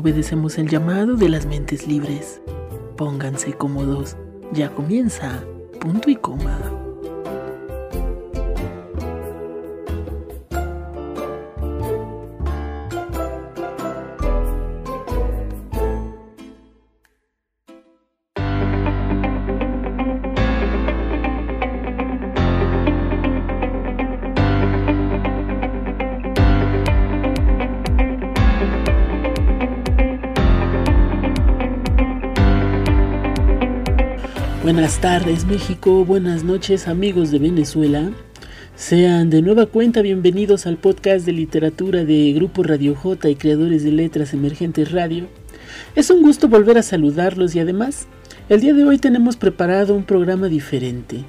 obedecemos el llamado de las mentes libres. Pónganse cómodos, ya comienza, punto y coma. Buenas tardes México, buenas noches amigos de Venezuela. Sean de nueva cuenta bienvenidos al podcast de literatura de Grupo Radio J y creadores de letras emergentes radio. Es un gusto volver a saludarlos y además, el día de hoy tenemos preparado un programa diferente.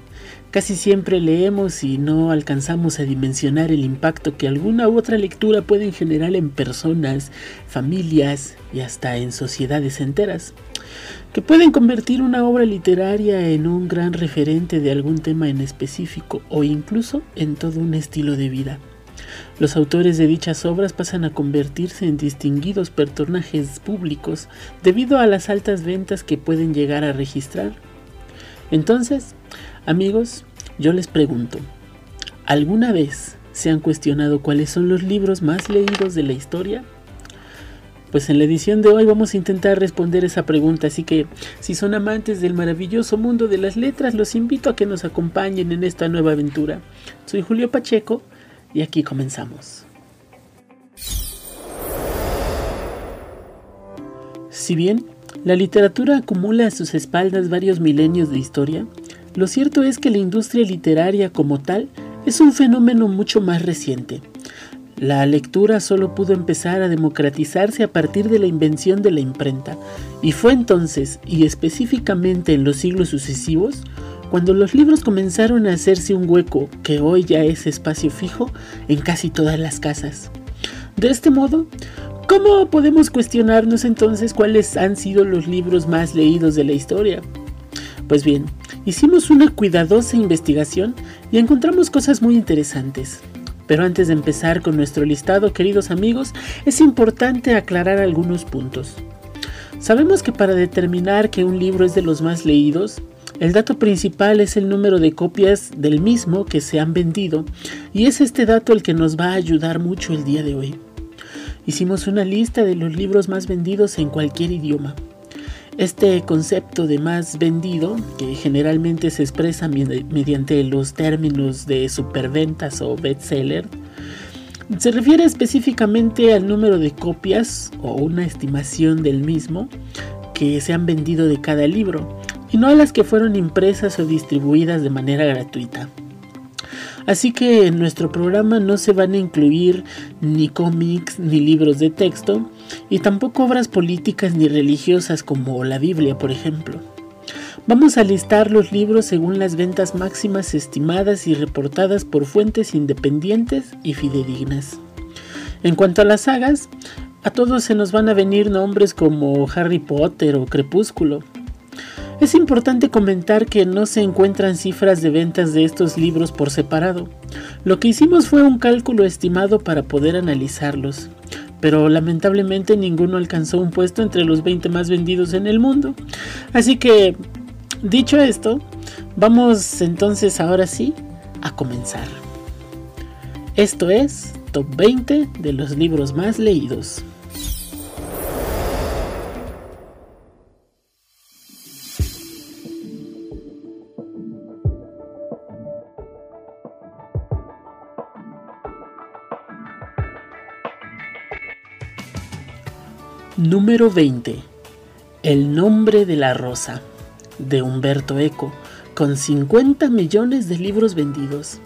Casi siempre leemos y no alcanzamos a dimensionar el impacto que alguna u otra lectura puede generar en personas, familias y hasta en sociedades enteras que pueden convertir una obra literaria en un gran referente de algún tema en específico o incluso en todo un estilo de vida. Los autores de dichas obras pasan a convertirse en distinguidos personajes públicos debido a las altas ventas que pueden llegar a registrar. Entonces, amigos, yo les pregunto, ¿alguna vez se han cuestionado cuáles son los libros más leídos de la historia? Pues en la edición de hoy vamos a intentar responder esa pregunta, así que si son amantes del maravilloso mundo de las letras, los invito a que nos acompañen en esta nueva aventura. Soy Julio Pacheco y aquí comenzamos. Si bien la literatura acumula a sus espaldas varios milenios de historia, lo cierto es que la industria literaria como tal es un fenómeno mucho más reciente. La lectura solo pudo empezar a democratizarse a partir de la invención de la imprenta, y fue entonces, y específicamente en los siglos sucesivos, cuando los libros comenzaron a hacerse un hueco que hoy ya es espacio fijo en casi todas las casas. De este modo, ¿cómo podemos cuestionarnos entonces cuáles han sido los libros más leídos de la historia? Pues bien, hicimos una cuidadosa investigación y encontramos cosas muy interesantes. Pero antes de empezar con nuestro listado, queridos amigos, es importante aclarar algunos puntos. Sabemos que para determinar que un libro es de los más leídos, el dato principal es el número de copias del mismo que se han vendido y es este dato el que nos va a ayudar mucho el día de hoy. Hicimos una lista de los libros más vendidos en cualquier idioma. Este concepto de más vendido, que generalmente se expresa mediante los términos de superventas o bestseller, se refiere específicamente al número de copias o una estimación del mismo que se han vendido de cada libro, y no a las que fueron impresas o distribuidas de manera gratuita. Así que en nuestro programa no se van a incluir ni cómics ni libros de texto y tampoco obras políticas ni religiosas como la Biblia, por ejemplo. Vamos a listar los libros según las ventas máximas estimadas y reportadas por fuentes independientes y fidedignas. En cuanto a las sagas, a todos se nos van a venir nombres como Harry Potter o Crepúsculo, es importante comentar que no se encuentran cifras de ventas de estos libros por separado. Lo que hicimos fue un cálculo estimado para poder analizarlos, pero lamentablemente ninguno alcanzó un puesto entre los 20 más vendidos en el mundo. Así que, dicho esto, vamos entonces ahora sí a comenzar. Esto es Top 20 de los libros más leídos. Número 20. El nombre de la rosa, de Humberto Eco, con 50 millones de libros vendidos.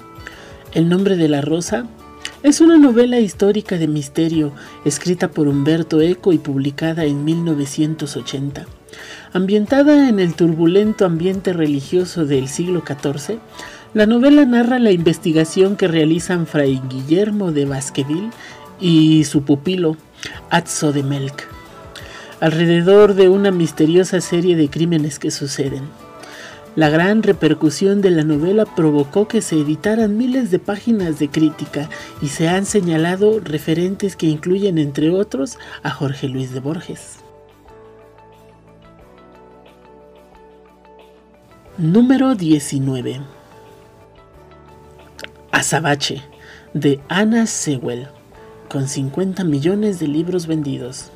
El nombre de la rosa es una novela histórica de misterio escrita por Humberto Eco y publicada en 1980. Ambientada en el turbulento ambiente religioso del siglo XIV, la novela narra la investigación que realizan Fray Guillermo de Basqueville y su pupilo, Atzo de Melk alrededor de una misteriosa serie de crímenes que suceden. La gran repercusión de la novela provocó que se editaran miles de páginas de crítica y se han señalado referentes que incluyen entre otros a Jorge Luis de Borges. Número 19 Azabache de Anna Sewell con 50 millones de libros vendidos.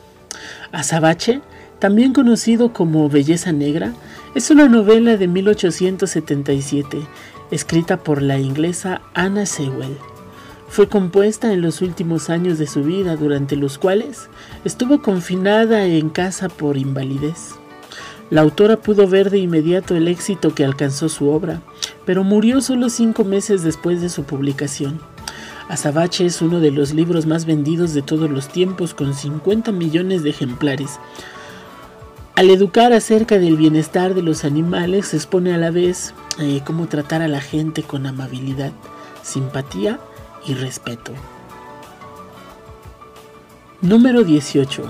Azabache también conocido como Belleza Negra, es una novela de 1877, escrita por la inglesa Anna Sewell. Fue compuesta en los últimos años de su vida, durante los cuales estuvo confinada en casa por invalidez. La autora pudo ver de inmediato el éxito que alcanzó su obra, pero murió solo cinco meses después de su publicación. Azabache es uno de los libros más vendidos de todos los tiempos, con 50 millones de ejemplares, al educar acerca del bienestar de los animales, se expone a la vez eh, cómo tratar a la gente con amabilidad, simpatía y respeto. Número 18.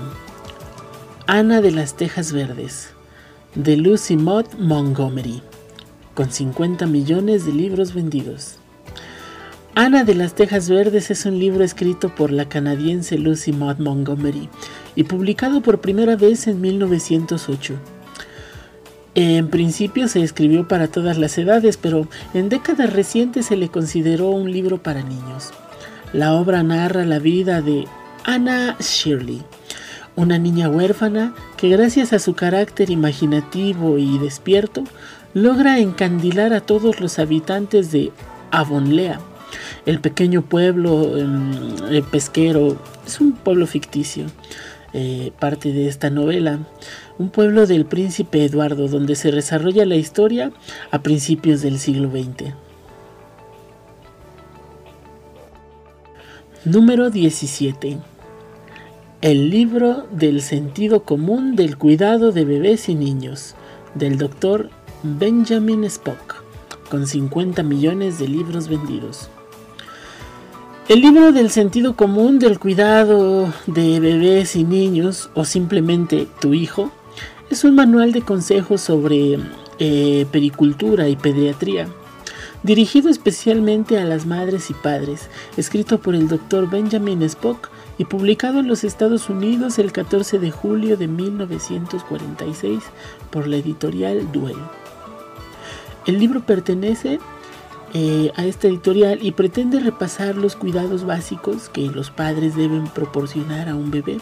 Ana de las Tejas Verdes, de Lucy Mott Montgomery, con 50 millones de libros vendidos. Ana de las Tejas Verdes es un libro escrito por la canadiense Lucy Maud Montgomery y publicado por primera vez en 1908. En principio se escribió para todas las edades, pero en décadas recientes se le consideró un libro para niños. La obra narra la vida de Anna Shirley, una niña huérfana que gracias a su carácter imaginativo y despierto logra encandilar a todos los habitantes de Avonlea, el pequeño pueblo pesquero es un pueblo ficticio, eh, parte de esta novela. Un pueblo del príncipe Eduardo, donde se desarrolla la historia a principios del siglo XX. Número 17. El libro del sentido común del cuidado de bebés y niños, del doctor Benjamin Spock, con 50 millones de libros vendidos. El libro del sentido común del cuidado de bebés y niños o simplemente tu hijo es un manual de consejos sobre eh, pericultura y pediatría, dirigido especialmente a las madres y padres, escrito por el doctor Benjamin Spock y publicado en los Estados Unidos el 14 de julio de 1946 por la editorial Duel. El libro pertenece eh, a esta editorial y pretende repasar los cuidados básicos que los padres deben proporcionar a un bebé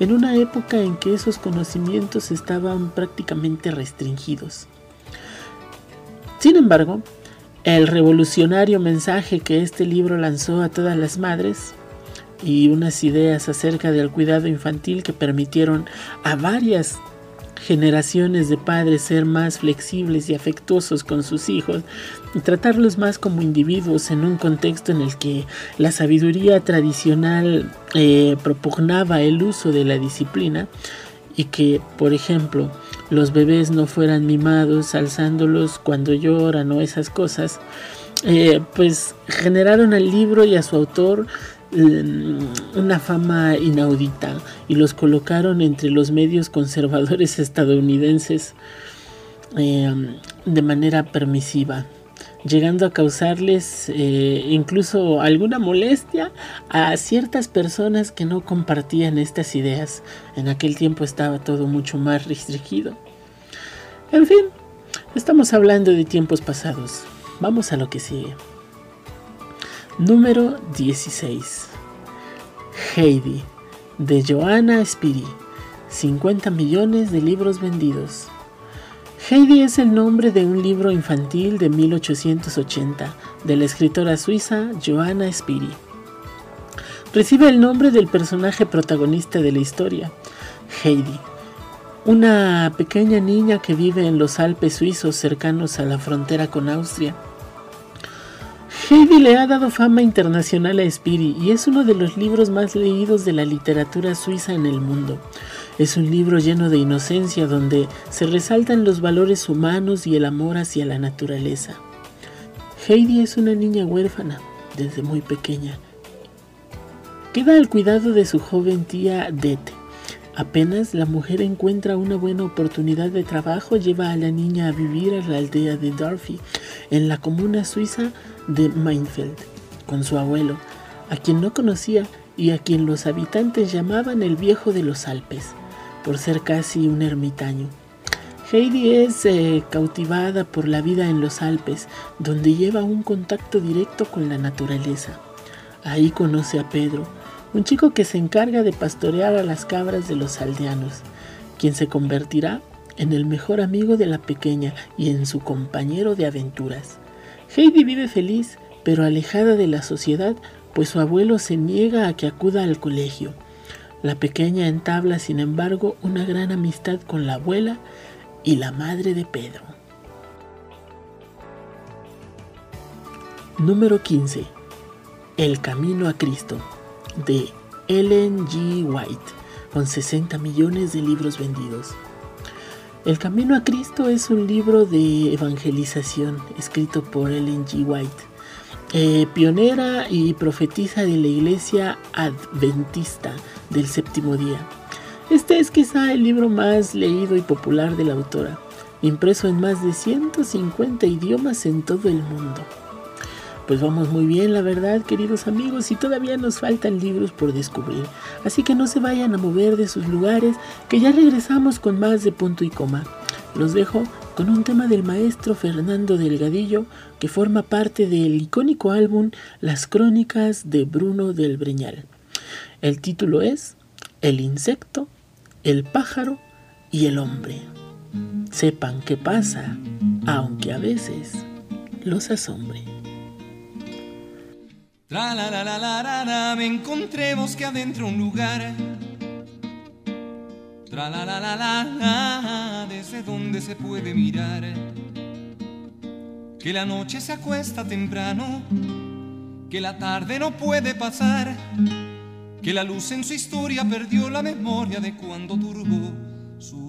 en una época en que esos conocimientos estaban prácticamente restringidos. Sin embargo, el revolucionario mensaje que este libro lanzó a todas las madres y unas ideas acerca del cuidado infantil que permitieron a varias generaciones de padres ser más flexibles y afectuosos con sus hijos y tratarlos más como individuos en un contexto en el que la sabiduría tradicional eh, propugnaba el uso de la disciplina y que, por ejemplo, los bebés no fueran mimados alzándolos cuando lloran o esas cosas, eh, pues generaron al libro y a su autor una fama inaudita y los colocaron entre los medios conservadores estadounidenses em, de manera permisiva, llegando a causarles eh, incluso alguna molestia a ciertas personas que no compartían estas ideas. En aquel tiempo estaba todo mucho más restringido. En fin, estamos hablando de tiempos pasados. Vamos a lo que sigue. Número 16. Heidi, de Joanna Spiri. 50 millones de libros vendidos. Heidi es el nombre de un libro infantil de 1880 de la escritora suiza Joanna Spiri. Recibe el nombre del personaje protagonista de la historia, Heidi, una pequeña niña que vive en los Alpes suizos cercanos a la frontera con Austria. Heidi le ha dado fama internacional a Spiri y es uno de los libros más leídos de la literatura suiza en el mundo. Es un libro lleno de inocencia donde se resaltan los valores humanos y el amor hacia la naturaleza. Heidi es una niña huérfana desde muy pequeña. Queda al cuidado de su joven tía Dete, Apenas la mujer encuentra una buena oportunidad de trabajo, lleva a la niña a vivir a la aldea de Dorfi, en la comuna suiza de Mainfeld, con su abuelo, a quien no conocía y a quien los habitantes llamaban el viejo de los Alpes, por ser casi un ermitaño. Heidi es eh, cautivada por la vida en los Alpes, donde lleva un contacto directo con la naturaleza. Ahí conoce a Pedro, un chico que se encarga de pastorear a las cabras de los aldeanos, quien se convertirá en el mejor amigo de la pequeña y en su compañero de aventuras. Heidi vive feliz, pero alejada de la sociedad, pues su abuelo se niega a que acuda al colegio. La pequeña entabla, sin embargo, una gran amistad con la abuela y la madre de Pedro. Número 15. El camino a Cristo de Ellen G. White, con 60 millones de libros vendidos. El Camino a Cristo es un libro de evangelización escrito por Ellen G. White, eh, pionera y profetisa de la iglesia adventista del séptimo día. Este es quizá el libro más leído y popular de la autora, impreso en más de 150 idiomas en todo el mundo. Pues vamos muy bien, la verdad, queridos amigos, y todavía nos faltan libros por descubrir. Así que no se vayan a mover de sus lugares, que ya regresamos con más de punto y coma. Los dejo con un tema del maestro Fernando Delgadillo, que forma parte del icónico álbum Las Crónicas de Bruno del Breñal. El título es El insecto, el pájaro y el hombre. Sepan qué pasa, aunque a veces los asombre. Tra la la la la la me encontré bosque adentro un lugar. Tra la la la la desde donde se puede mirar. Que la noche se acuesta temprano, que la tarde no puede pasar, que la luz en su historia perdió la memoria de cuando turbó su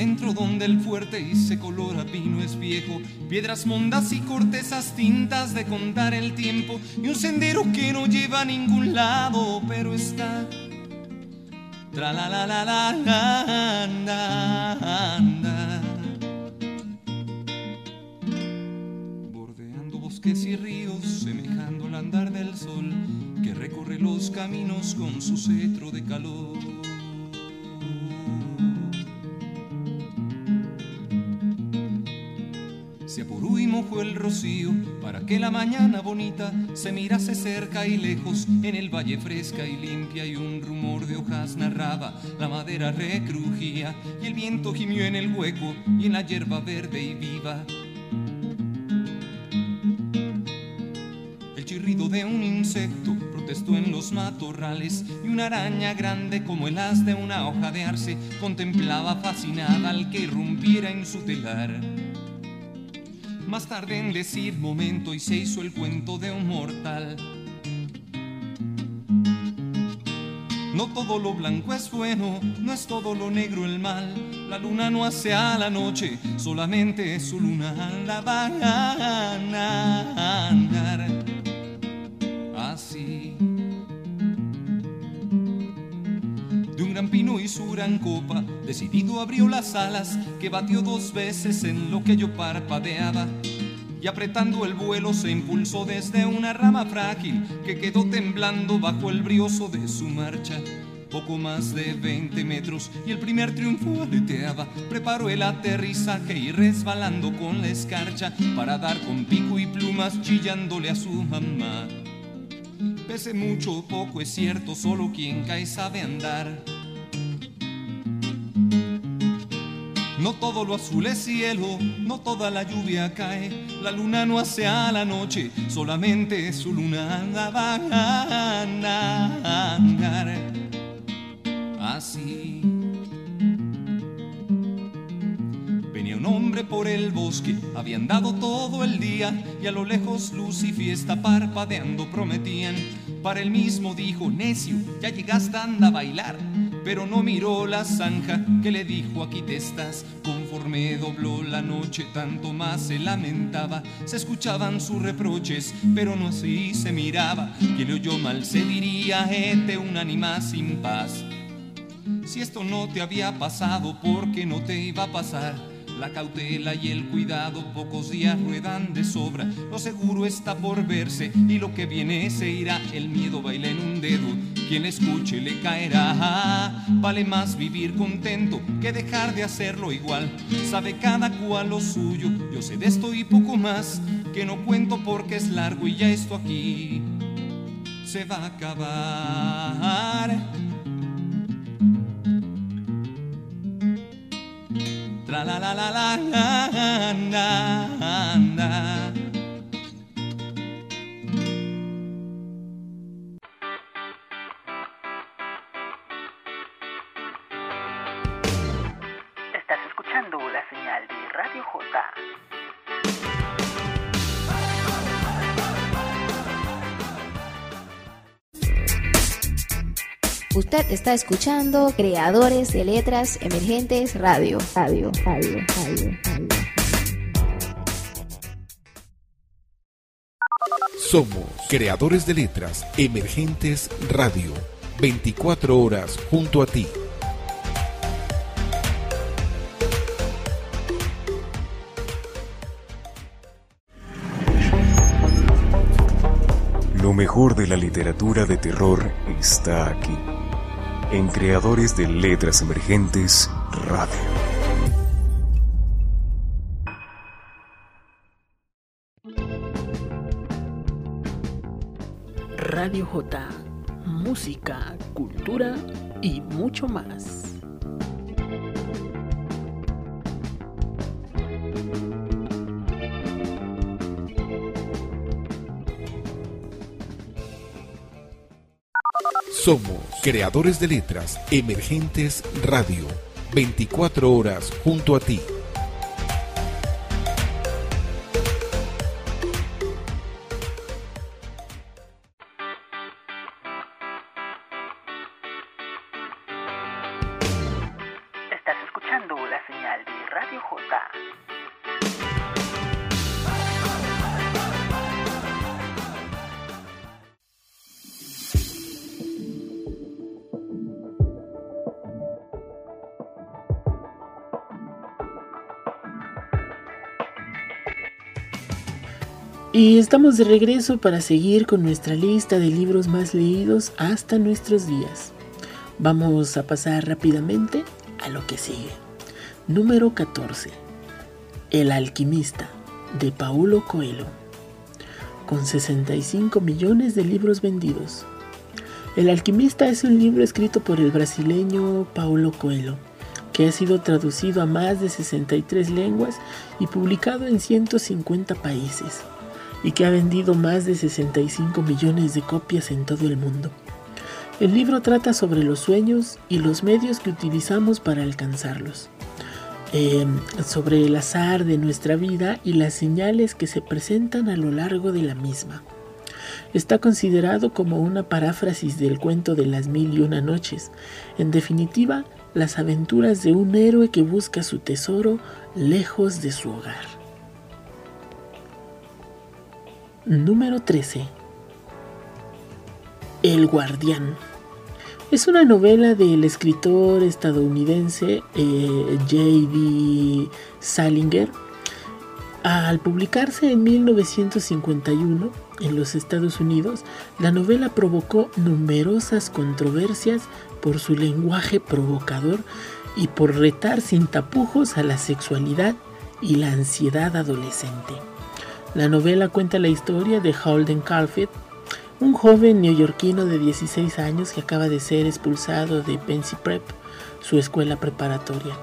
adentro donde el fuerte y se colora pino es viejo, piedras mondas y cortezas tintas de contar el tiempo y un sendero que no lleva a ningún lado, pero está. Tra la la la la anda, anda. Bordeando bosques y ríos, semejando el andar del sol que recorre los caminos con su cetro de calor. El rocío para que la mañana bonita se mirase cerca y lejos en el valle fresca y limpia y un rumor de hojas narraba, la madera recrujía y el viento gimió en el hueco y en la hierba verde y viva. El chirrido de un insecto protestó en los matorrales y una araña grande como el haz de una hoja de arce contemplaba fascinada al que irrumpiera en su telar. Más tarde en decir momento y se hizo el cuento de un mortal. No todo lo blanco es bueno, no es todo lo negro el mal. La luna no hace a la noche, solamente su luna la va a andar y su gran copa, decidido abrió las alas, que batió dos veces en lo que yo parpadeaba. Y apretando el vuelo se impulsó desde una rama frágil que quedó temblando bajo el brioso de su marcha. Poco más de 20 metros y el primer triunfo aleteaba. Preparó el aterrizaje y resbalando con la escarcha para dar con pico y plumas chillándole a su mamá. Pese mucho o poco es cierto, solo quien cae sabe andar. No todo lo azul es cielo, no toda la lluvia cae, la luna no hace a la noche, solamente su luna va a andar así. Venía un hombre por el bosque, había andado todo el día y a lo lejos luz y fiesta parpadeando prometían. Para él mismo dijo, necio, ya llegaste anda a bailar. Pero no miró la zanja que le dijo aquí te estás. Conforme dobló la noche, tanto más se lamentaba. Se escuchaban sus reproches, pero no así se miraba. Que le oyó mal se diría, este un ánima sin paz. Si esto no te había pasado, porque no te iba a pasar? La cautela y el cuidado pocos días ruedan de sobra. Lo seguro está por verse y lo que viene se irá. El miedo baila en un dedo, quien escuche le caerá. Vale más vivir contento que dejar de hacerlo igual. Sabe cada cual lo suyo, yo sé de esto y poco más. Que no cuento porque es largo y ya esto aquí se va a acabar. La la la la está escuchando Creadores de Letras Emergentes Radio. Radio, radio, radio, radio. Somos Creadores de Letras Emergentes Radio. 24 horas junto a ti. Lo mejor de la literatura de terror está aquí en Creadores de Letras Emergentes Radio. Radio J, música, cultura y mucho más. Somos Creadores de Letras Emergentes Radio. 24 horas junto a ti. Estamos de regreso para seguir con nuestra lista de libros más leídos hasta nuestros días. Vamos a pasar rápidamente a lo que sigue. Número 14. El alquimista de Paulo Coelho. Con 65 millones de libros vendidos. El alquimista es un libro escrito por el brasileño Paulo Coelho, que ha sido traducido a más de 63 lenguas y publicado en 150 países y que ha vendido más de 65 millones de copias en todo el mundo. El libro trata sobre los sueños y los medios que utilizamos para alcanzarlos, eh, sobre el azar de nuestra vida y las señales que se presentan a lo largo de la misma. Está considerado como una paráfrasis del cuento de las mil y una noches, en definitiva, las aventuras de un héroe que busca su tesoro lejos de su hogar. Número 13. El Guardián. Es una novela del escritor estadounidense eh, J.D. Salinger. Al publicarse en 1951 en los Estados Unidos, la novela provocó numerosas controversias por su lenguaje provocador y por retar sin tapujos a la sexualidad y la ansiedad adolescente. La novela cuenta la historia de Holden Caulfield, un joven neoyorquino de 16 años que acaba de ser expulsado de Pensy Prep, su escuela preparatoria.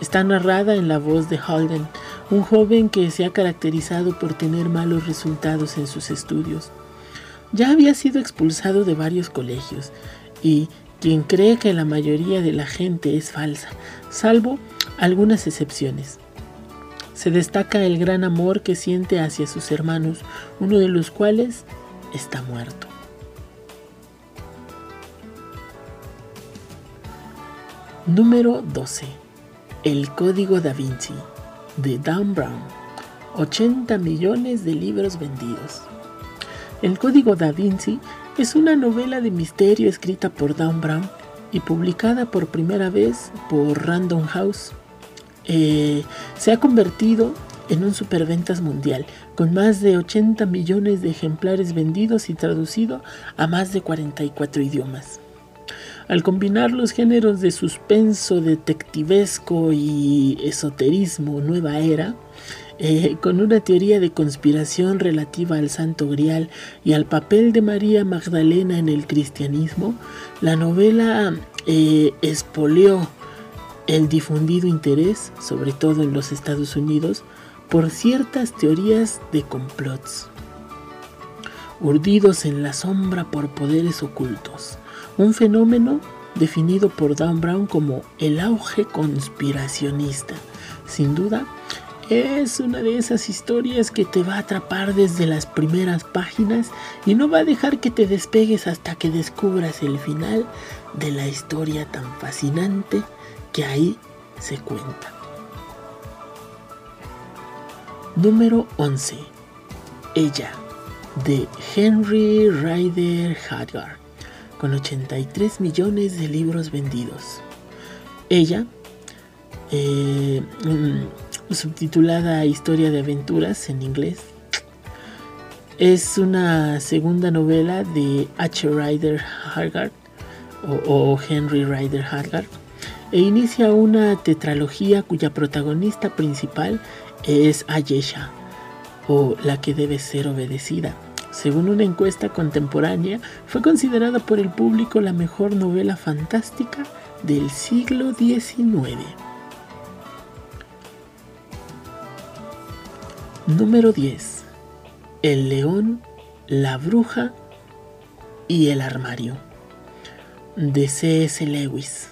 Está narrada en la voz de Holden, un joven que se ha caracterizado por tener malos resultados en sus estudios. Ya había sido expulsado de varios colegios y quien cree que la mayoría de la gente es falsa, salvo algunas excepciones. Se destaca el gran amor que siente hacia sus hermanos, uno de los cuales está muerto. Número 12. El Código da Vinci de Dan Brown. 80 millones de libros vendidos. El Código da Vinci es una novela de misterio escrita por Dan Brown y publicada por primera vez por Random House. Eh, se ha convertido en un superventas mundial, con más de 80 millones de ejemplares vendidos y traducido a más de 44 idiomas. Al combinar los géneros de suspenso, detectivesco y esoterismo nueva era, eh, con una teoría de conspiración relativa al Santo Grial y al papel de María Magdalena en el cristianismo, la novela eh, espoleó el difundido interés, sobre todo en los Estados Unidos, por ciertas teorías de complots, urdidos en la sombra por poderes ocultos, un fenómeno definido por Dan Brown como el auge conspiracionista. Sin duda, es una de esas historias que te va a atrapar desde las primeras páginas y no va a dejar que te despegues hasta que descubras el final de la historia tan fascinante que ahí se cuenta. Número 11. Ella, de Henry Ryder Haggard, con 83 millones de libros vendidos. Ella, eh, mm, subtitulada Historia de Aventuras en inglés, es una segunda novela de H. Ryder Haggard o, Henry Ryder Haggard e inicia una tetralogía cuya protagonista principal es Ayesha, o la que debe ser obedecida. Según una encuesta contemporánea, fue considerada por el público la mejor novela fantástica del siglo XIX. Número 10. El león, la bruja y el armario. De C.S. Lewis.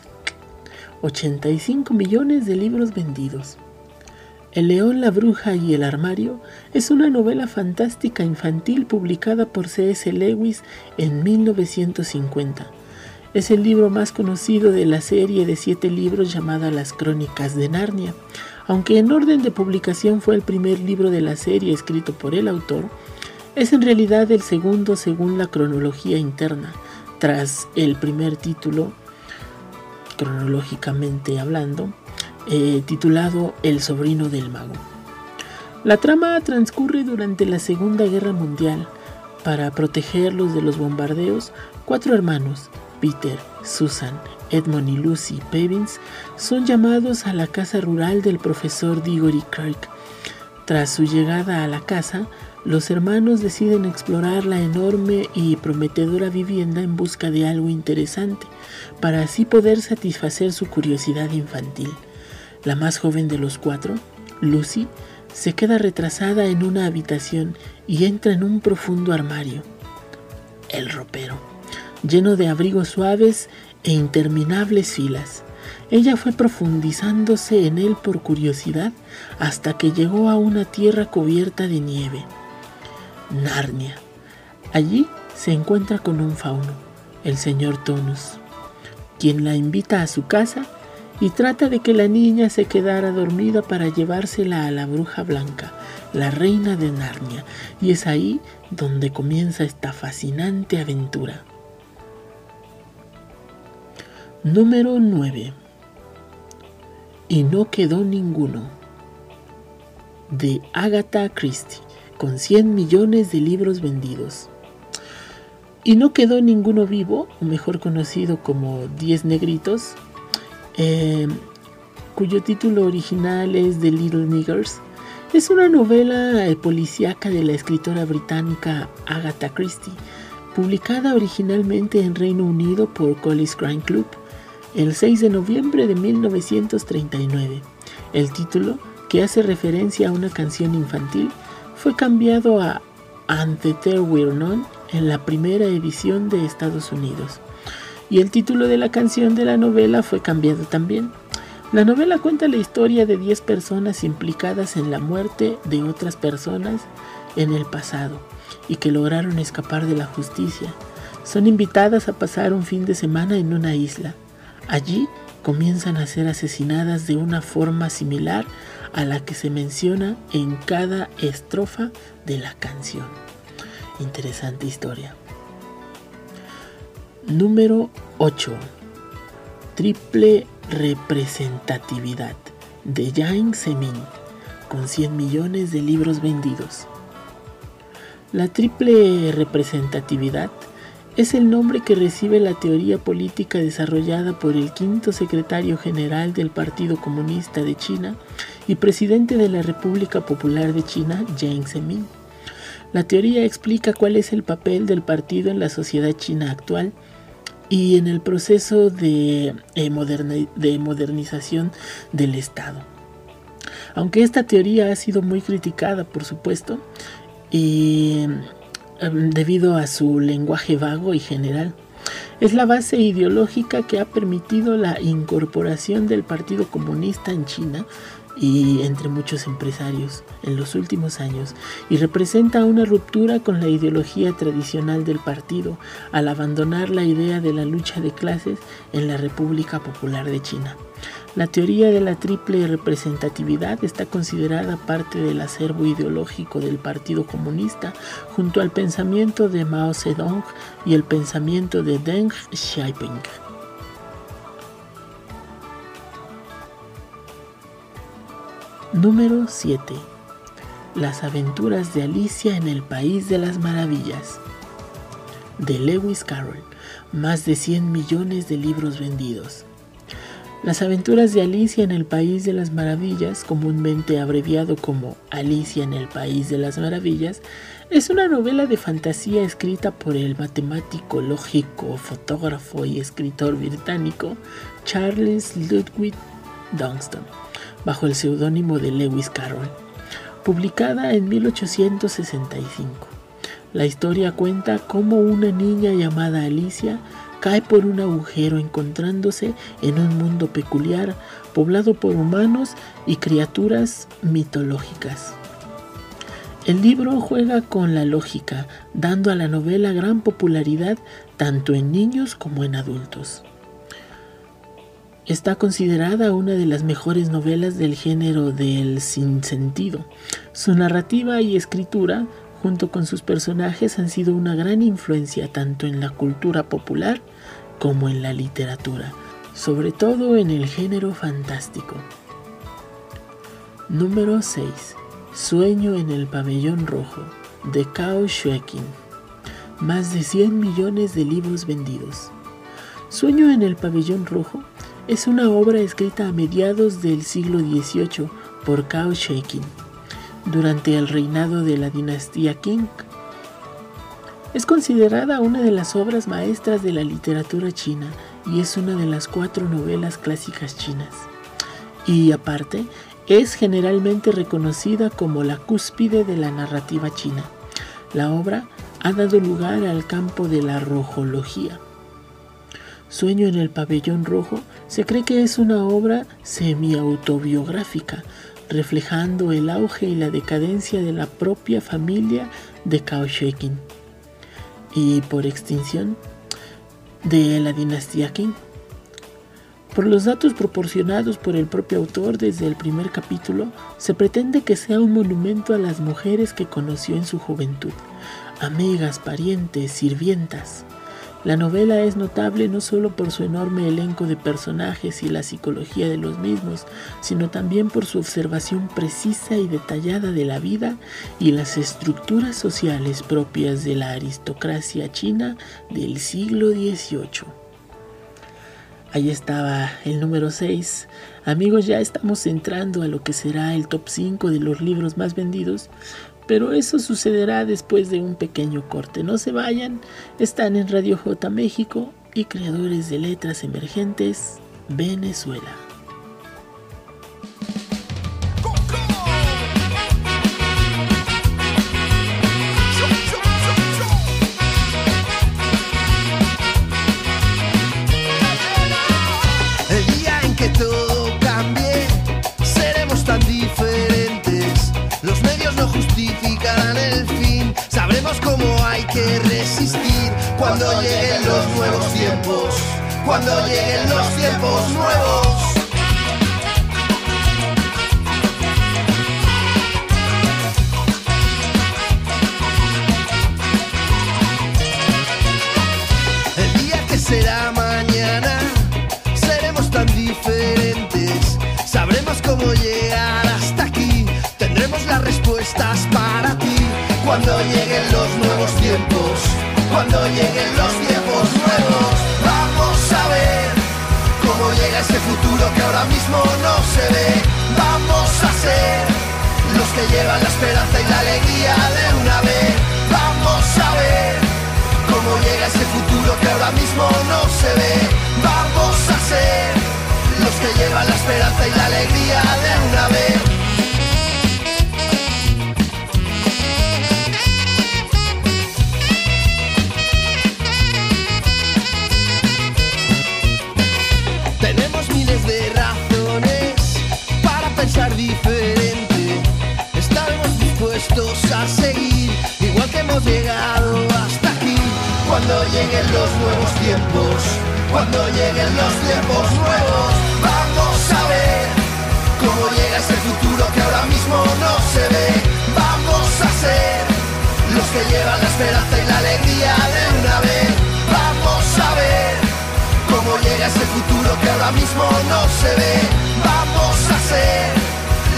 85 millones de libros vendidos. El león, la bruja y el armario es una novela fantástica infantil publicada por C.S. Lewis en 1950. Es el libro más conocido de la serie de siete libros llamada Las Crónicas de Narnia. Aunque en orden de publicación fue el primer libro de la serie escrito por el autor, es en realidad el segundo según la cronología interna, tras el primer título, cronológicamente hablando, eh, titulado El sobrino del mago. La trama transcurre durante la Segunda Guerra Mundial. Para protegerlos de los bombardeos, cuatro hermanos, Peter, Susan, Edmund y Lucy Pevins, son llamados a la casa rural del profesor Digory Kirk. Tras su llegada a la casa, los hermanos deciden explorar la enorme y prometedora vivienda en busca de algo interesante, para así poder satisfacer su curiosidad infantil. La más joven de los cuatro, Lucy, se queda retrasada en una habitación y entra en un profundo armario, el ropero, lleno de abrigos suaves e interminables filas. Ella fue profundizándose en él por curiosidad hasta que llegó a una tierra cubierta de nieve. Narnia. Allí se encuentra con un fauno, el señor Tonus, quien la invita a su casa y trata de que la niña se quedara dormida para llevársela a la bruja blanca, la reina de Narnia, y es ahí donde comienza esta fascinante aventura. Número 9. Y no quedó ninguno. De Agatha Christie, con 100 millones de libros vendidos. Y no quedó ninguno vivo, o mejor conocido como 10 negritos, eh, cuyo título original es The Little Niggers. Es una novela eh, policíaca de la escritora británica Agatha Christie, publicada originalmente en Reino Unido por Collins Crime Club el 6 de noviembre de 1939. El título, que hace referencia a una canción infantil, fue cambiado a And the There Were None en la primera edición de Estados Unidos y el título de la canción de la novela fue cambiado también. La novela cuenta la historia de 10 personas implicadas en la muerte de otras personas en el pasado y que lograron escapar de la justicia. Son invitadas a pasar un fin de semana en una isla. Allí comienzan a ser asesinadas de una forma similar a la que se menciona en cada estrofa de la canción. Interesante historia. Número 8. Triple representatividad de Yang Zemin, con 100 millones de libros vendidos. La triple representatividad es el nombre que recibe la teoría política desarrollada por el quinto secretario general del Partido Comunista de China y presidente de la República Popular de China, Jiang Zemin. La teoría explica cuál es el papel del partido en la sociedad china actual y en el proceso de, eh, de modernización del Estado. Aunque esta teoría ha sido muy criticada, por supuesto, debido a su lenguaje vago y general, es la base ideológica que ha permitido la incorporación del Partido Comunista en China y entre muchos empresarios en los últimos años y representa una ruptura con la ideología tradicional del partido al abandonar la idea de la lucha de clases en la República Popular de China. La teoría de la triple representatividad está considerada parte del acervo ideológico del Partido Comunista junto al pensamiento de Mao Zedong y el pensamiento de Deng Xiaoping. Número 7. Las aventuras de Alicia en el País de las Maravillas. De Lewis Carroll. Más de 100 millones de libros vendidos. Las aventuras de Alicia en el País de las Maravillas, comúnmente abreviado como Alicia en el País de las Maravillas, es una novela de fantasía escrita por el matemático, lógico, fotógrafo y escritor británico Charles Ludwig Dunstan bajo el seudónimo de Lewis Carroll, publicada en 1865. La historia cuenta cómo una niña llamada Alicia cae por un agujero encontrándose en un mundo peculiar poblado por humanos y criaturas mitológicas. El libro juega con la lógica, dando a la novela gran popularidad tanto en niños como en adultos. Está considerada una de las mejores novelas del género del sinsentido. Su narrativa y escritura, junto con sus personajes, han sido una gran influencia tanto en la cultura popular como en la literatura, sobre todo en el género fantástico. Número 6. Sueño en el pabellón rojo, de Cao Shueqin. Más de 100 millones de libros vendidos. Sueño en el pabellón rojo es una obra escrita a mediados del siglo XVIII por Cao Shueqin durante el reinado de la dinastía Qing. Es considerada una de las obras maestras de la literatura china y es una de las cuatro novelas clásicas chinas. Y aparte, es generalmente reconocida como la cúspide de la narrativa china. La obra ha dado lugar al campo de la rojología. Sueño en el pabellón rojo se cree que es una obra semi-autobiográfica, reflejando el auge y la decadencia de la propia familia de Shekin y por extinción de la dinastía Qing. Por los datos proporcionados por el propio autor desde el primer capítulo, se pretende que sea un monumento a las mujeres que conoció en su juventud, amigas, parientes, sirvientas, la novela es notable no solo por su enorme elenco de personajes y la psicología de los mismos, sino también por su observación precisa y detallada de la vida y las estructuras sociales propias de la aristocracia china del siglo XVIII. Ahí estaba el número 6. Amigos, ya estamos entrando a lo que será el top 5 de los libros más vendidos, pero eso sucederá después de un pequeño corte. No se vayan, están en Radio J México y creadores de letras emergentes Venezuela. Resistir cuando lleguen los nuevos tiempos. cuando lleguen los tiempos nuevos. El día que será mañana, seremos tan diferentes. Sabremos cómo llegar hasta aquí. Tendremos las respuestas para ti. Cuando tiempos, cuando lleguen los tiempos nuevos, vamos a ver cómo llega ese futuro que ahora mismo no se ve. Vamos a ser los que llevan la esperanza y la alegría de una vez. Vamos a ver cómo llega ese futuro que ahora mismo no se ve. Vamos a ser los que llevan la esperanza y la alegría de una vez. Pensar diferente. Estaremos dispuestos a seguir, igual que hemos llegado hasta aquí. Cuando lleguen los nuevos tiempos, cuando lleguen los tiempos nuevos, vamos a ver cómo llega ese futuro que ahora mismo no se ve. Vamos a ser los que llevan la esperanza y la alegría de una vez. Vamos a ver cómo llega ese futuro que ahora mismo no se ve. Vamos a ser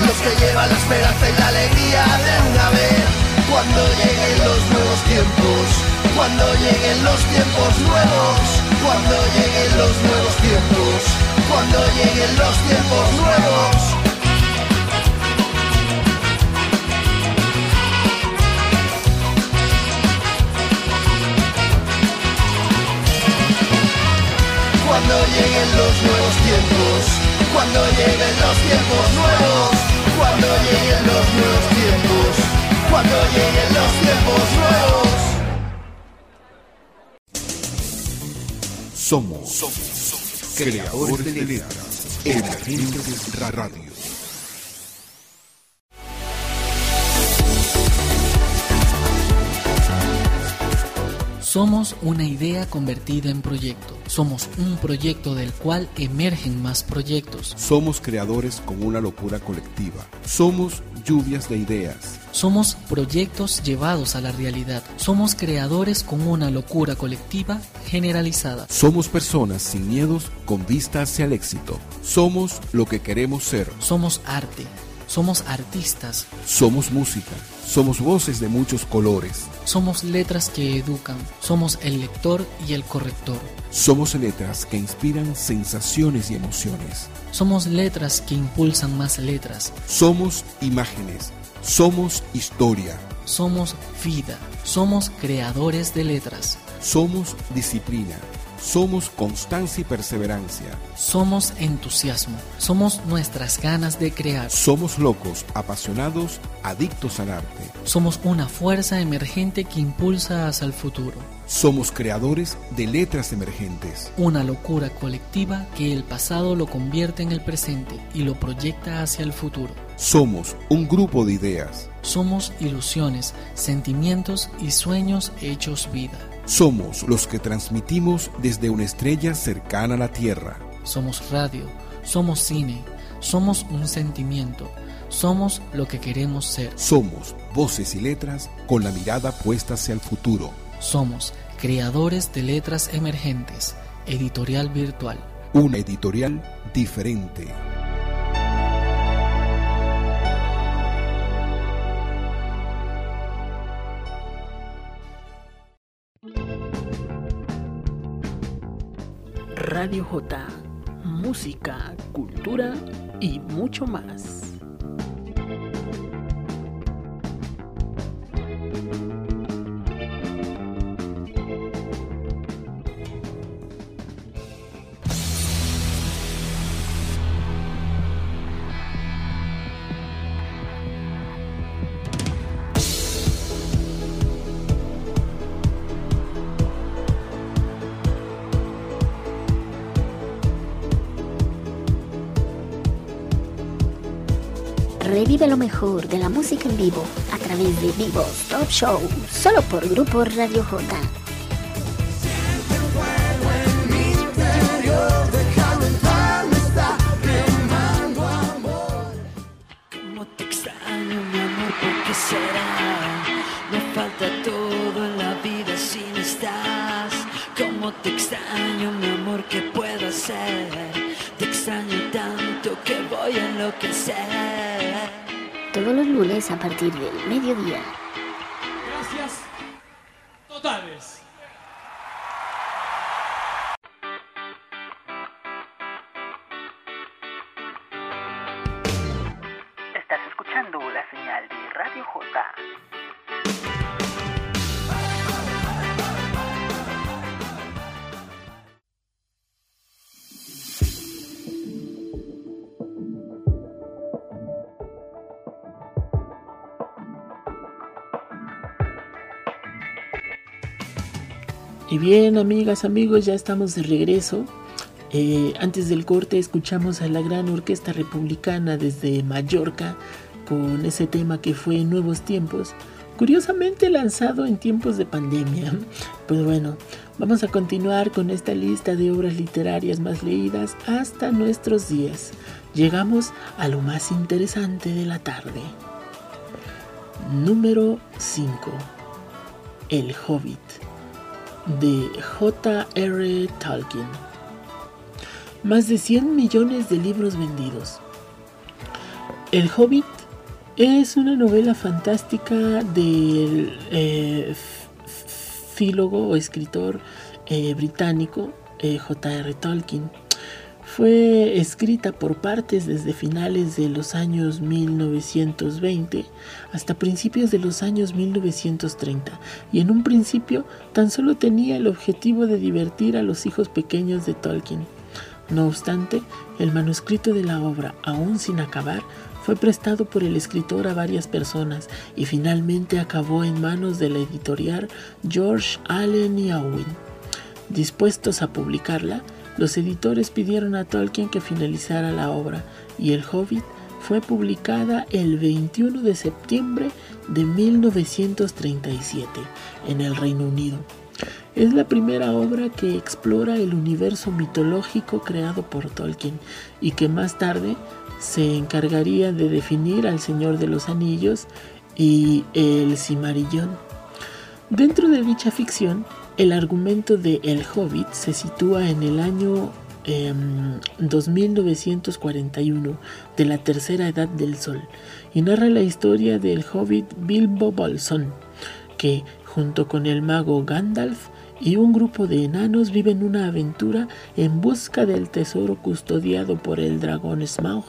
los que llevan la esperanza y la alegría de una vez. Cuando lleguen los nuevos tiempos, cuando lleguen los tiempos nuevos, cuando lleguen los nuevos tiempos, cuando lleguen los tiempos nuevos. Cuando lleguen los nuevos tiempos, cuando lleguen los tiempos nuevos, cuando lleguen los nuevos tiempos, cuando lleguen los tiempos nuevos. Somos, creadores de letras, emergentes radio. Somos una idea convertida en proyecto. Somos un proyecto del cual emergen más proyectos. Somos creadores con una locura colectiva. Somos lluvias de ideas. Somos proyectos llevados a la realidad. Somos creadores con una locura colectiva generalizada. Somos personas sin miedos con vista hacia el éxito. Somos lo que queremos ser. Somos arte. Somos artistas. Somos música. Somos voces de muchos colores. Somos letras que educan. Somos el lector y el corrector. Somos letras que inspiran sensaciones y emociones. Somos letras que impulsan más letras. Somos imágenes. Somos historia. Somos vida. Somos creadores de letras. Somos disciplina. Somos constancia y perseverancia. Somos entusiasmo. Somos nuestras ganas de crear. Somos locos, apasionados, adictos al arte. Somos una fuerza emergente que impulsa hacia el futuro. Somos creadores de letras emergentes. Una locura colectiva que el pasado lo convierte en el presente y lo proyecta hacia el futuro. Somos un grupo de ideas. Somos ilusiones, sentimientos y sueños hechos vida. Somos los que transmitimos desde una estrella cercana a la Tierra. Somos radio, somos cine, somos un sentimiento, somos lo que queremos ser. Somos voces y letras con la mirada puesta hacia el futuro. Somos creadores de letras emergentes, editorial virtual. Una editorial diferente. Radio J, música, cultura y mucho más. mejor de la música en vivo a través de Vivos Top Show, solo por Grupo Radio J. Como te extraño, mi amor, Te extraño tanto que voy a enloquecer. Todos los lunes a partir del mediodía. Bien, amigas, amigos, ya estamos de regreso. Eh, antes del corte escuchamos a la gran orquesta republicana desde Mallorca con ese tema que fue Nuevos Tiempos, curiosamente lanzado en tiempos de pandemia. Pues bueno, vamos a continuar con esta lista de obras literarias más leídas hasta nuestros días. Llegamos a lo más interesante de la tarde. Número 5. El Hobbit de J.R. Tolkien. Más de 100 millones de libros vendidos. El Hobbit es una novela fantástica del eh, o escritor eh, británico eh, J.R. Tolkien. Fue escrita por partes desde finales de los años 1920 hasta principios de los años 1930 y en un principio tan solo tenía el objetivo de divertir a los hijos pequeños de Tolkien. No obstante, el manuscrito de la obra, aún sin acabar, fue prestado por el escritor a varias personas y finalmente acabó en manos de la editorial George Allen y Owen. Dispuestos a publicarla, los editores pidieron a Tolkien que finalizara la obra y El Hobbit fue publicada el 21 de septiembre de 1937 en el Reino Unido. Es la primera obra que explora el universo mitológico creado por Tolkien y que más tarde se encargaría de definir al Señor de los Anillos y el Cimarillón. Dentro de dicha ficción, el argumento de El Hobbit se sitúa en el año eh, 2941 de la Tercera Edad del Sol y narra la historia del hobbit Bilbo Bolsón, que junto con el mago Gandalf y un grupo de enanos viven una aventura en busca del tesoro custodiado por el dragón Smaug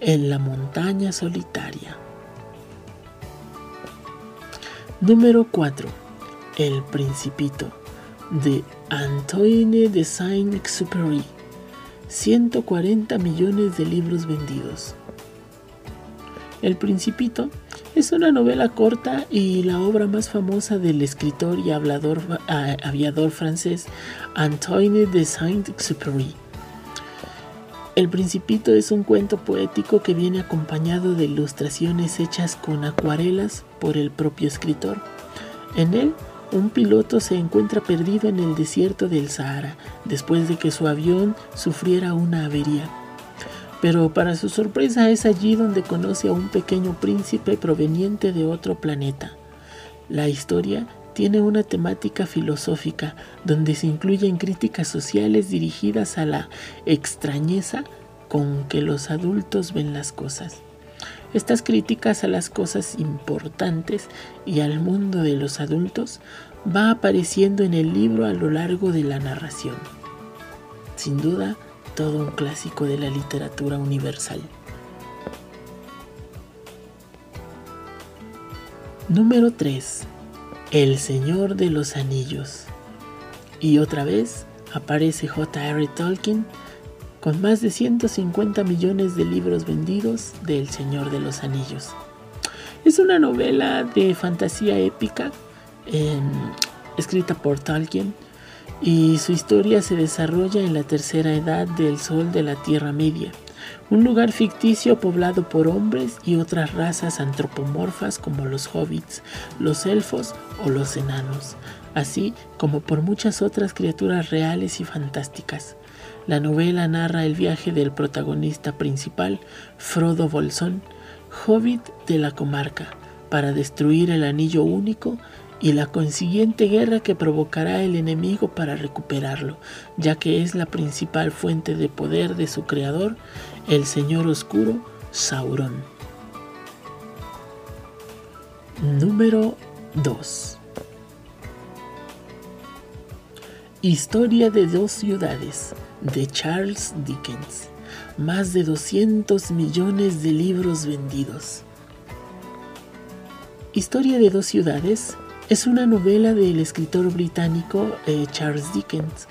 en la montaña solitaria. Número 4. El Principito de Antoine de Saint-Exupéry. 140 millones de libros vendidos. El Principito es una novela corta y la obra más famosa del escritor y hablador, uh, aviador francés Antoine de Saint-Exupéry. El Principito es un cuento poético que viene acompañado de ilustraciones hechas con acuarelas por el propio escritor. En él, un piloto se encuentra perdido en el desierto del Sahara después de que su avión sufriera una avería. Pero para su sorpresa es allí donde conoce a un pequeño príncipe proveniente de otro planeta. La historia tiene una temática filosófica donde se incluyen críticas sociales dirigidas a la extrañeza con que los adultos ven las cosas. Estas críticas a las cosas importantes y al mundo de los adultos va apareciendo en el libro a lo largo de la narración. Sin duda, todo un clásico de la literatura universal. Número 3. El Señor de los Anillos. Y otra vez aparece J.R. Tolkien con más de 150 millones de libros vendidos de El Señor de los Anillos. Es una novela de fantasía épica eh, escrita por Tolkien y su historia se desarrolla en la tercera edad del sol de la Tierra Media, un lugar ficticio poblado por hombres y otras razas antropomorfas como los hobbits, los elfos o los enanos, así como por muchas otras criaturas reales y fantásticas. La novela narra el viaje del protagonista principal, Frodo Bolsón, hobbit de la comarca, para destruir el anillo único y la consiguiente guerra que provocará el enemigo para recuperarlo, ya que es la principal fuente de poder de su creador, el Señor Oscuro, Sauron. Número 2 Historia de dos ciudades de Charles Dickens. Más de 200 millones de libros vendidos. Historia de dos ciudades es una novela del escritor británico eh, Charles Dickens.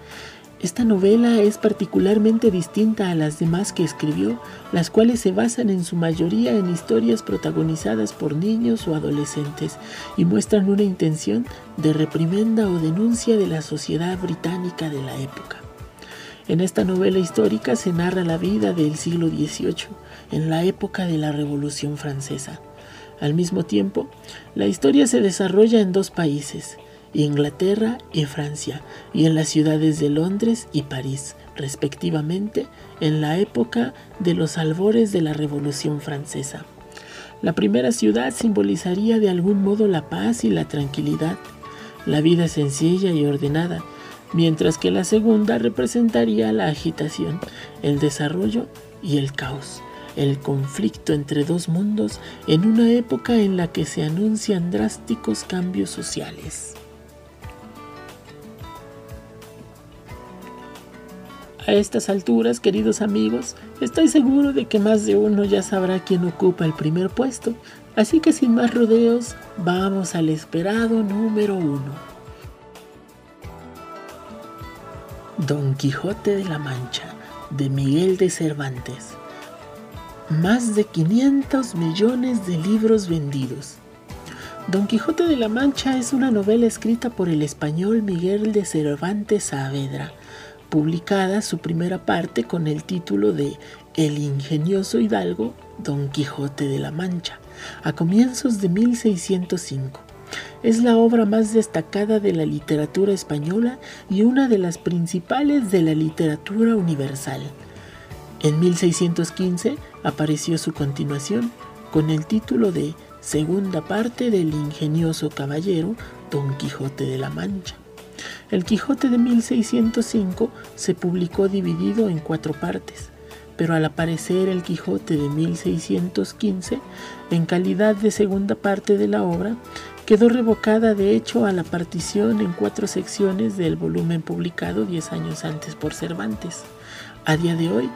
Esta novela es particularmente distinta a las demás que escribió, las cuales se basan en su mayoría en historias protagonizadas por niños o adolescentes y muestran una intención de reprimenda o denuncia de la sociedad británica de la época. En esta novela histórica se narra la vida del siglo XVIII, en la época de la Revolución Francesa. Al mismo tiempo, la historia se desarrolla en dos países, Inglaterra y Francia, y en las ciudades de Londres y París, respectivamente, en la época de los albores de la Revolución Francesa. La primera ciudad simbolizaría de algún modo la paz y la tranquilidad, la vida sencilla y ordenada, mientras que la segunda representaría la agitación, el desarrollo y el caos el conflicto entre dos mundos en una época en la que se anuncian drásticos cambios sociales. A estas alturas, queridos amigos, estoy seguro de que más de uno ya sabrá quién ocupa el primer puesto, así que sin más rodeos, vamos al esperado número uno. Don Quijote de la Mancha, de Miguel de Cervantes más de 500 millones de libros vendidos. Don Quijote de la Mancha es una novela escrita por el español Miguel de Cervantes Saavedra, publicada su primera parte con el título de El ingenioso hidalgo Don Quijote de la Mancha, a comienzos de 1605. Es la obra más destacada de la literatura española y una de las principales de la literatura universal. En 1615 apareció su continuación con el título de Segunda parte del ingenioso caballero Don Quijote de la Mancha. El Quijote de 1605 se publicó dividido en cuatro partes, pero al aparecer el Quijote de 1615, en calidad de segunda parte de la obra, quedó revocada de hecho a la partición en cuatro secciones del volumen publicado diez años antes por Cervantes. A día de hoy,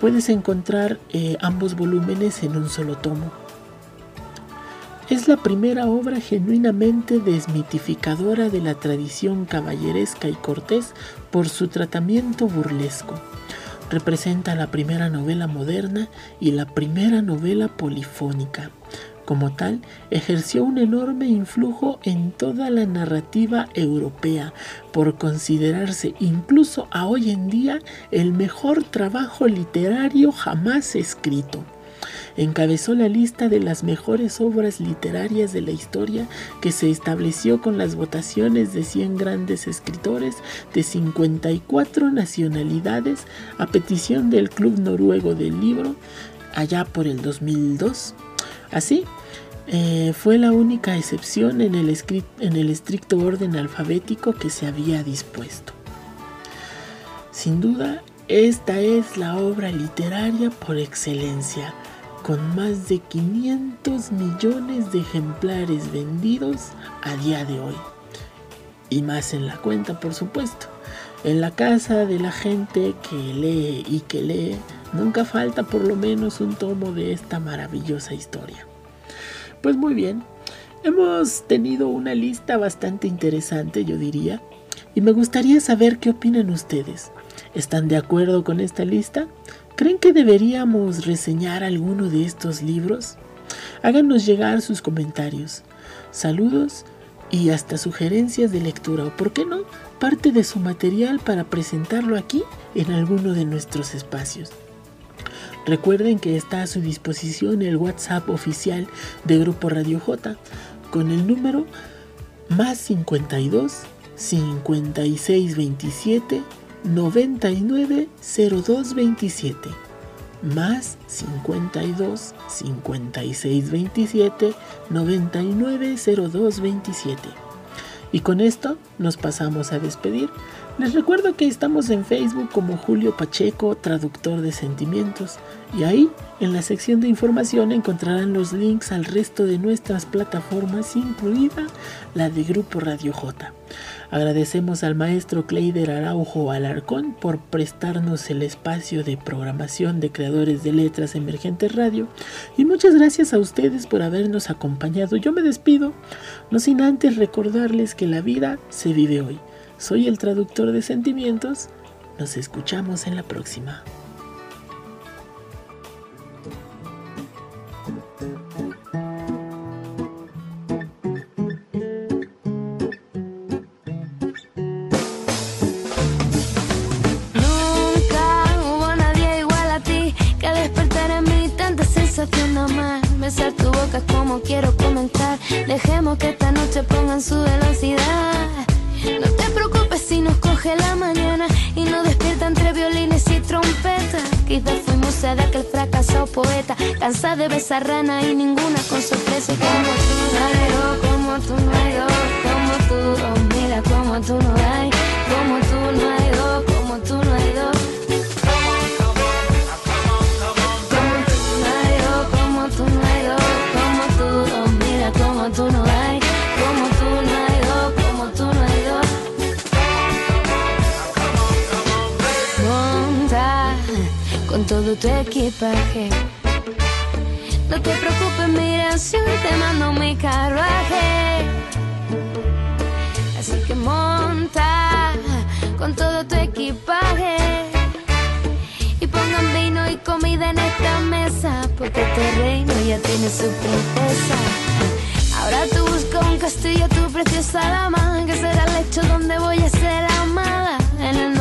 puedes encontrar eh, ambos volúmenes en un solo tomo. Es la primera obra genuinamente desmitificadora de la tradición caballeresca y cortés por su tratamiento burlesco. Representa la primera novela moderna y la primera novela polifónica. Como tal, ejerció un enorme influjo en toda la narrativa europea, por considerarse incluso a hoy en día el mejor trabajo literario jamás escrito encabezó la lista de las mejores obras literarias de la historia que se estableció con las votaciones de 100 grandes escritores de 54 nacionalidades a petición del Club Noruego del Libro allá por el 2002. Así, eh, fue la única excepción en el, en el estricto orden alfabético que se había dispuesto. Sin duda, esta es la obra literaria por excelencia, con más de 500 millones de ejemplares vendidos a día de hoy. Y más en la cuenta, por supuesto. En la casa de la gente que lee y que lee, nunca falta por lo menos un tomo de esta maravillosa historia. Pues muy bien, hemos tenido una lista bastante interesante, yo diría, y me gustaría saber qué opinan ustedes. ¿Están de acuerdo con esta lista? ¿Creen que deberíamos reseñar alguno de estos libros? Háganos llegar sus comentarios. Saludos y hasta sugerencias de lectura o, por qué no, parte de su material para presentarlo aquí en alguno de nuestros espacios. Recuerden que está a su disposición el WhatsApp oficial de Grupo Radio J con el número más 52 56 27 99 02 27 más 52 56 27 99 02 27 Y con esto nos pasamos a despedir. Les recuerdo que estamos en Facebook como Julio Pacheco, traductor de sentimientos, y ahí en la sección de información encontrarán los links al resto de nuestras plataformas, incluida la de Grupo Radio J. Agradecemos al maestro Cleider Araujo Alarcón por prestarnos el espacio de programación de creadores de letras emergentes radio y muchas gracias a ustedes por habernos acompañado. Yo me despido, no sin antes recordarles que la vida se vive hoy. Soy el traductor de sentimientos. Nos escuchamos en la próxima. Besar tu boca como quiero comentar. Dejemos que esta noche pongan su velocidad. No te preocupes si nos coge la mañana y nos despierta entre violines y trompetas. Quizás fuimos a de aquel fracasado poeta, cansada de besar rana y ninguna con sorpresa. Como tú no hay como tú no hay dos, como tú, oh, mira como tú no hay, como tú no hay dos, todo tu equipaje. No te preocupes, mira, si te mando mi carruaje. Así que monta con todo tu equipaje. Y pongan vino y comida en esta mesa, porque este reino ya tiene su princesa. Ahora tú buscas un castillo, tu preciosa dama, que será el lecho donde voy a ser amada. En habrá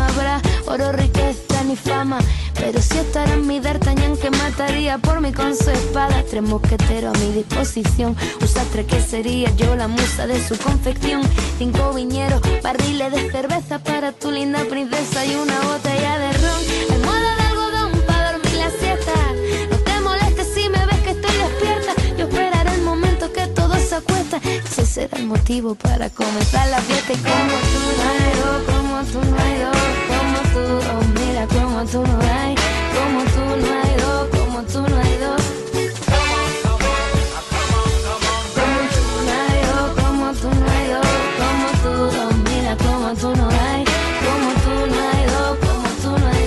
oro, riqueza ni fama, pero si estará en mi D'Artagnan que mataría por mí con su espada. Tres mosqueteros a mi disposición, un sastre que sería yo la musa de su confección. Cinco viñeros, barriles de cerveza para tu linda princesa y una botella motivo para comenzar la fiesta. Y como tú no hay dos, como tú no hay dos, como tú, oh mira como tú no hay, como tú no hay dos, como tú no hay dos. Como tú no hay como tú oh mira como tú no hay, como tú no hay dos, como tú no hay.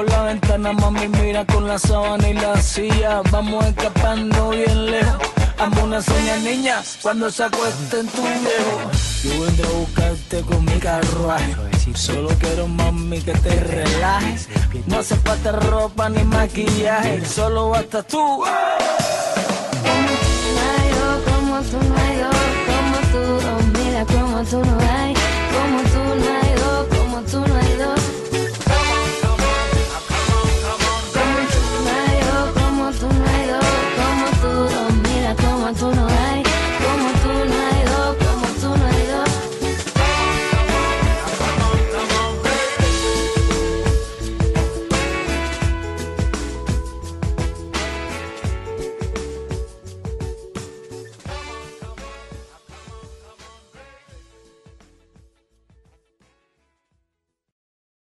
Por la ventana, mami, mira con la sábana y la silla. Vamos escapando bien lejos. Amo una seña niña cuando se acuesta en tu viejo. Yo vendré a buscarte con mi carruaje. Solo quiero, mami, que te relajes. No hace falta ropa ni maquillaje. Solo basta tú.